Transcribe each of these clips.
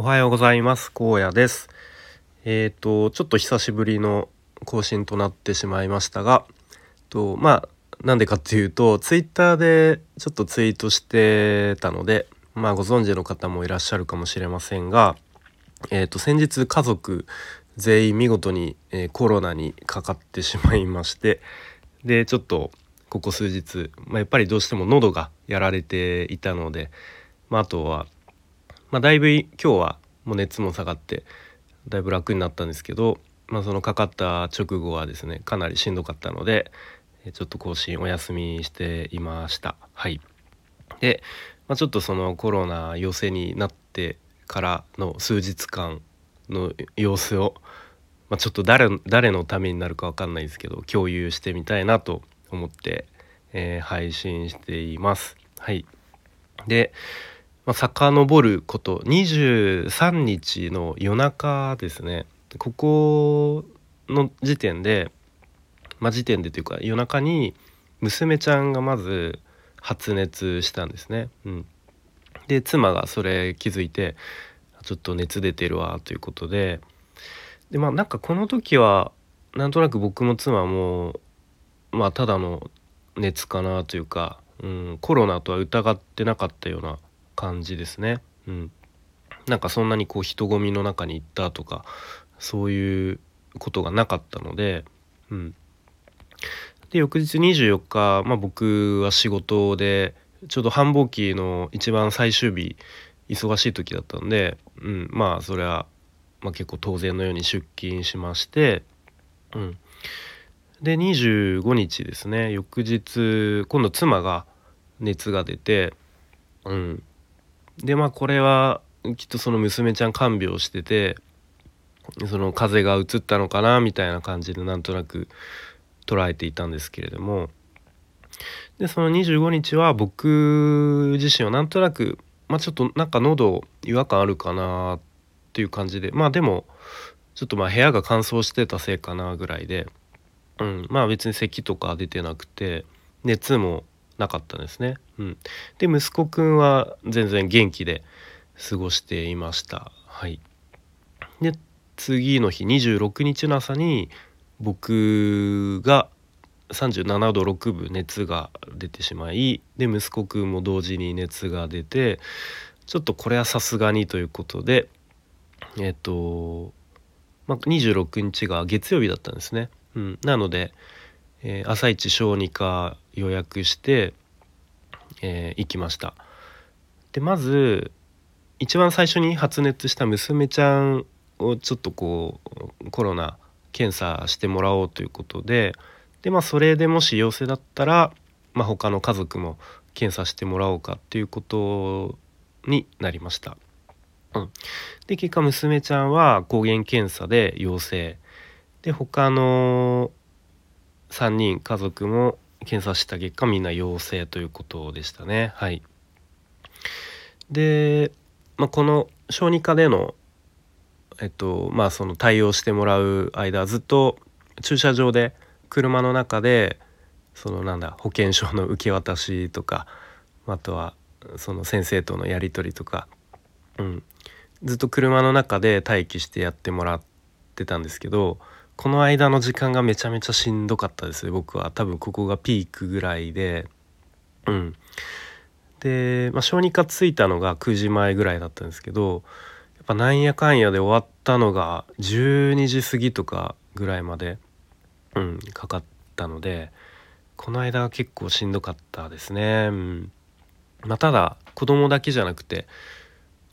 おはようございます。荒野です。えっ、ー、とちょっと久しぶりの更新となってしまいましたがとまあなんでかっていうとツイッターでちょっとツイートしてたのでまあご存知の方もいらっしゃるかもしれませんがえっ、ー、と先日家族全員見事に、えー、コロナにかかってしまいましてでちょっとここ数日、まあ、やっぱりどうしても喉がやられていたので、まあ、あとはまあ、だいぶ今日はもう熱も下がってだいぶ楽になったんですけど、まあ、そのかかった直後はですねかなりしんどかったのでちょっと更新お休みしていました。はいで、まあ、ちょっとそのコロナ陽性になってからの数日間の様子を、まあ、ちょっと誰誰のためになるか分かんないですけど共有してみたいなと思って、えー、配信しています。はいでまあ、遡ること23日の夜中ですね。ここの時点でまあ時点でというか夜中に娘ちゃんがまず発熱したんですね。うん、で妻がそれ気づいてちょっと熱出てるわということで。でまあなんかこの時はなんとなく僕も妻もまあただの熱かなというか、うん、コロナとは疑ってなかったような感じですね。うん、なんかそんなにこう人混みの中に行ったとかそういうことがなかったので、うん、で翌日24日、まあ、僕は仕事でちょうど繁忙期の一番最終日忙しい時だったんで、うん、まあそれは、まあ、結構当然のように出勤しまして、うん、で25日ですね。翌日今度妻が熱が出て、うん、でまあこれはきっとその娘ちゃん看病しててその風が移ったのかなみたいな感じでなんとなく捉えていたんですけれども。でその25日は僕自身はなんとなく、まあ、ちょっとなんか喉違和感あるかなっていう感じでまあでもちょっとまあ部屋が乾燥してたせいかなぐらいで、うん、まあ別に咳とか出てなくて熱もなかったですね。うん、で息子くんは全然元気で過ごしていました。はい、で次の日26日の朝に僕が37度6分熱が出てしまいで息子くんも同時に熱が出てちょっとこれはさすがにということでえっ、と、まあ、26日が月曜日だったんですね。うん、なので、えー、朝一小児科予約して、えー、行きました。でまず一番最初に発熱した娘ちゃんをちょっとこうコロナ検査してもらおうということででまあそれでもし陽性だったら、まあ、他の家族も検査してもらおうかっていうことになりました。うん、で結果娘ちゃんは抗原検査で陽性。で他の3人家族も検査した結果みんな陽性ということでしたね。はい。で、まあ、この小児科でのえっとまあその対応してもらう間ずっと駐車場で車の中でそのなんだ保険証の受け渡しとかあとはその先生とのやり取りとか、うん、ずっと車の中で待機してやってもらってたんですけどこの間の時間がめちゃめちゃしんどかったですね僕は。多分ここがピークぐらいで。うん。で、まあ、小児科着いたのが9時前ぐらいだったんですけどやっぱなんやかんやで終わったのが12時過ぎとかぐらいまで、うん、かかったのでこの間は結構しんどかったですね。うん。まあ、ただ子供だけじゃなくて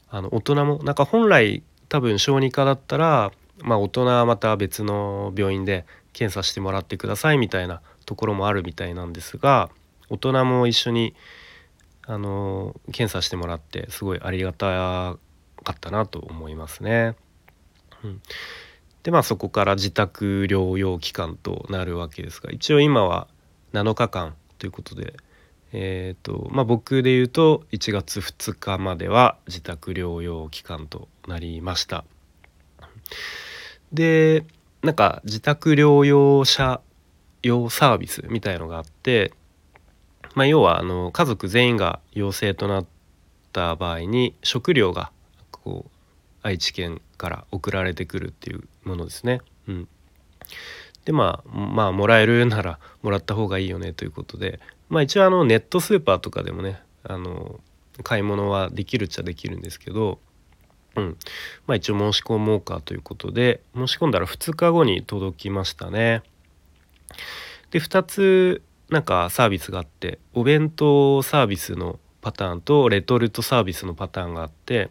あの大人もなんか本来多分小児科だったらまあ大人はまた別の病院で検査してもらってくださいみたいなところもあるみたいなんですが大人も一緒にあの検査してもらってすごいありがたかったなと思いますね。うん、でまあそこから自宅療養期間となるわけですが一応今は7日間ということで、えーとまあ、僕で言うと1月2日までは自宅療養期間となりました。でなんか自宅療養者用サービスみたいのがあって、まあ、要はあの家族全員が陽性となった場合に食料がこう愛知県から送られてくるっていうものですね。うん、でまあまあもらえるならもらった方がいいよねということでまあ一応あのネットスーパーとかでもねあの買い物はできるっちゃできるんですけど、うんまあ、一応申し込もうかということで申し込んだら2日後に届きましたね。で2つなんかサービスがあってお弁当サービスのパターンとレトルトサービスのパターンがあって、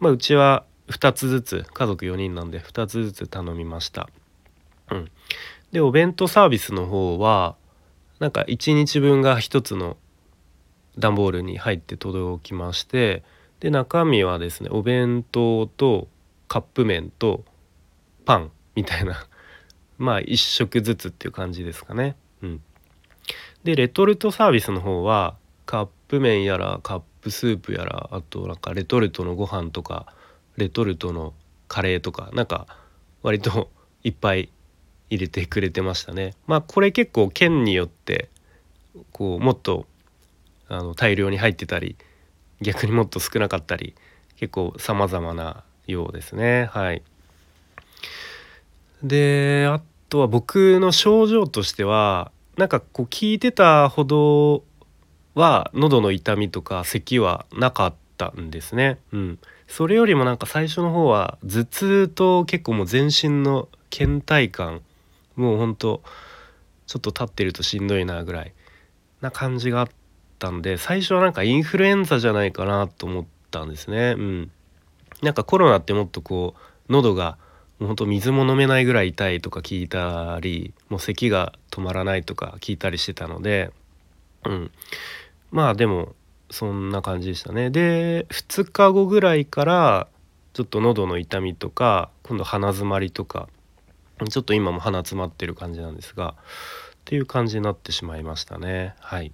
まあ、うちは2つずつ家族4人なんで2つずつ頼みました。うん、でお弁当サービスの方はなんか1日分が1つの段ボールに入って届きましてで中身はですねお弁当とカップ麺とパンみたいな まあ1食ずつっていう感じですかね。うん、でレトルトサービスの方はカップ麺やらカップスープやらあとなんかレトルトのご飯とかレトルトのカレーとかなんか割といっぱい入れてくれてましたね。まあこれ結構県によってこうもっとあの大量に入ってたり逆にもっと少なかったり結構様々なようですね。はい。であとは僕の症状としてはなんかこう聞いてたほどは喉の痛みとか咳はなかったんですね。うん。それよりもなんか最初の方は頭痛と結構もう全身の倦怠感もうほんとちょっと立ってるとしんどいなぐらいな感じがあっったんで最初はなんかインフルエンザじゃないかなと思ったんですね。うん、なんかコロナってもっとこう喉がもうほんと水も飲めないぐらい痛いとか聞いたりもう咳が止まらないとか聞いたりしてたので、うん、まあでもそんな感じでしたね。で2日後ぐらいからちょっと喉の痛みとか今度鼻づまりとかちょっと今も鼻詰まってる感じなんですがっていう感じになってしまいましたねはい。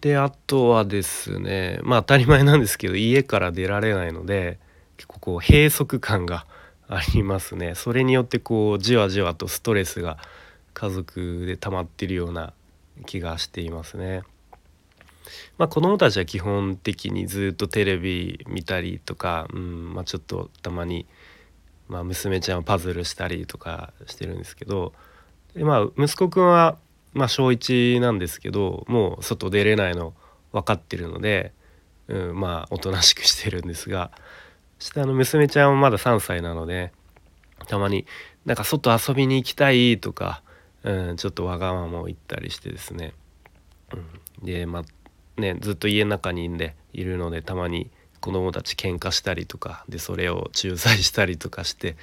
であとはですねまあ当たり前なんですけど家から出られないので結構こう閉塞感がありますねそれによってこうじわじわとストレスが家族で溜まってるような気がしていますね。まあ、子供たちは基本的にずっとテレビ見たりとか、うんまあ、ちょっとたまに、まあ、娘ちゃんはパズルしたりとかしてるんですけどで、まあ、息子くんはまあ小1なんですけどもう外出れないの分かってるので、うん、まあおとなしくしてるんですが下の娘ちゃんはまだ3歳なのでたまになんか外遊びに行きたいとか、うん、ちょっとわがままを言ったりしてですね、うん、でまあねずっと家の中にいんでいるのでたまに子供たち喧嘩したりとかでそれを仲裁したりとかして、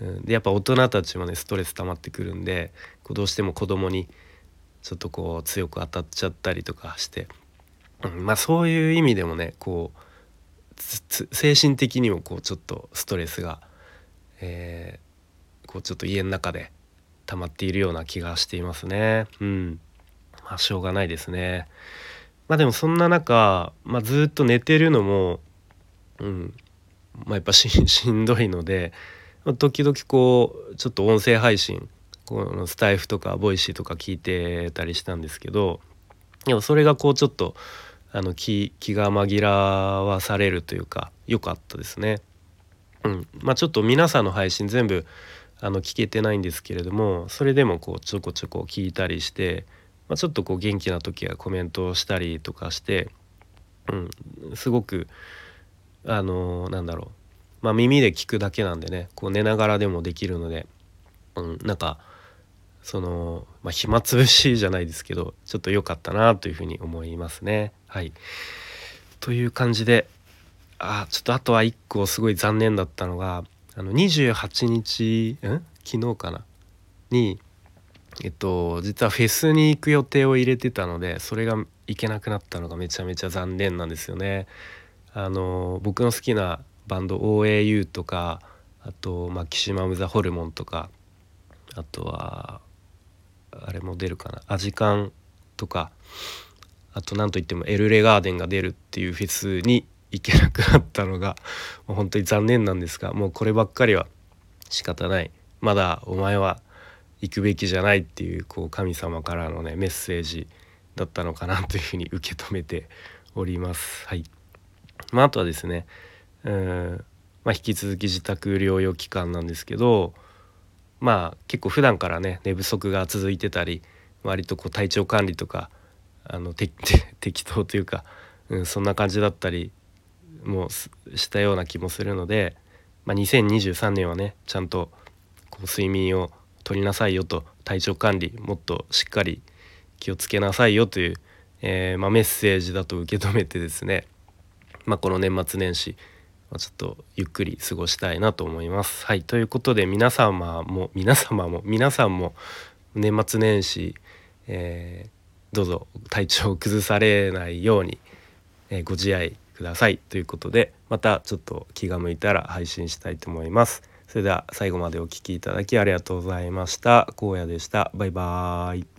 うん、でやっぱ大人たちもねストレス溜まってくるんでこうどうしても子供にちょっとこう強く当たっちゃったりとかして、うん、まあそういう意味でもねこう精神的にもこうちょっとストレスが、えー、こうちょっと家の中で溜まっているような気がしていますね。うん、まあしょうがないですね。まあでもそんな中、まあ、ずっと寝てるのも、うんまあ、やっぱし んどいので時々こうちょっと音声配信このスタエフとか Voicy とか聞いてたりしたんですけどでもそれがこうちょっとあの気気が紛らわされるというか良かったですね。うん。まあ、ちょっと皆さんの配信全部あの聞けてないんですけれどもそれでもこうちょこちょこ聞いたりして、まあ、ちょっとこう元気な時はコメントをしたりとかして、うん、すごくあのー、なんだろう、まあ、耳で聞くだけなんでねこう寝ながらでもできるので、うん、なんかその、まあ、暇つぶしじゃないですけどちょっと良かったなというふうに思いますね。はい、という感じであちょっとあとは1個すごい残念だったのがあの28日ん？昨日かな？にえっと実はフェスに行く予定を入れてたのでそれが行けなくなったのがめちゃめちゃ残念なんですよね。あの僕の好きなバンド OAU とかあとマキシマム・ザ・ホルモンとかあとはあれも出るかな。アジカンとかあと何といってもエルレガーデンが出るっていうフェスに行けなくなったのがもう本当に残念なんですがもうこればっかりは仕方ない。まだお前は行くべきじゃないっていうこう神様からのねメッセージだったのかなというふうに受け止めております。はい。まあ、あとはですねうんまあ、引き続き自宅療養期間なんですけどまあ結構普段からね寝不足が続いてたり割とこう体調管理とかあの適当というか、うん、そんな感じだったりもしたような気もするので、まあ、2023年はねちゃんとこう睡眠をとりなさいよと体調管理もっとしっかり気をつけなさいよという、えー、まあ、メッセージだと受け止めてですね、まあ、この年末年始ちょっとゆっくり過ごしたいなと思います。はいということで皆様も皆様も皆さんも年末年始、えー、どうぞ体調を崩されないように、えー、ご自愛くださいということでまたちょっと気が向いたら配信したいと思います。それでは最後までお聴きいただきありがとうございました。荒野でした。バイバーイ。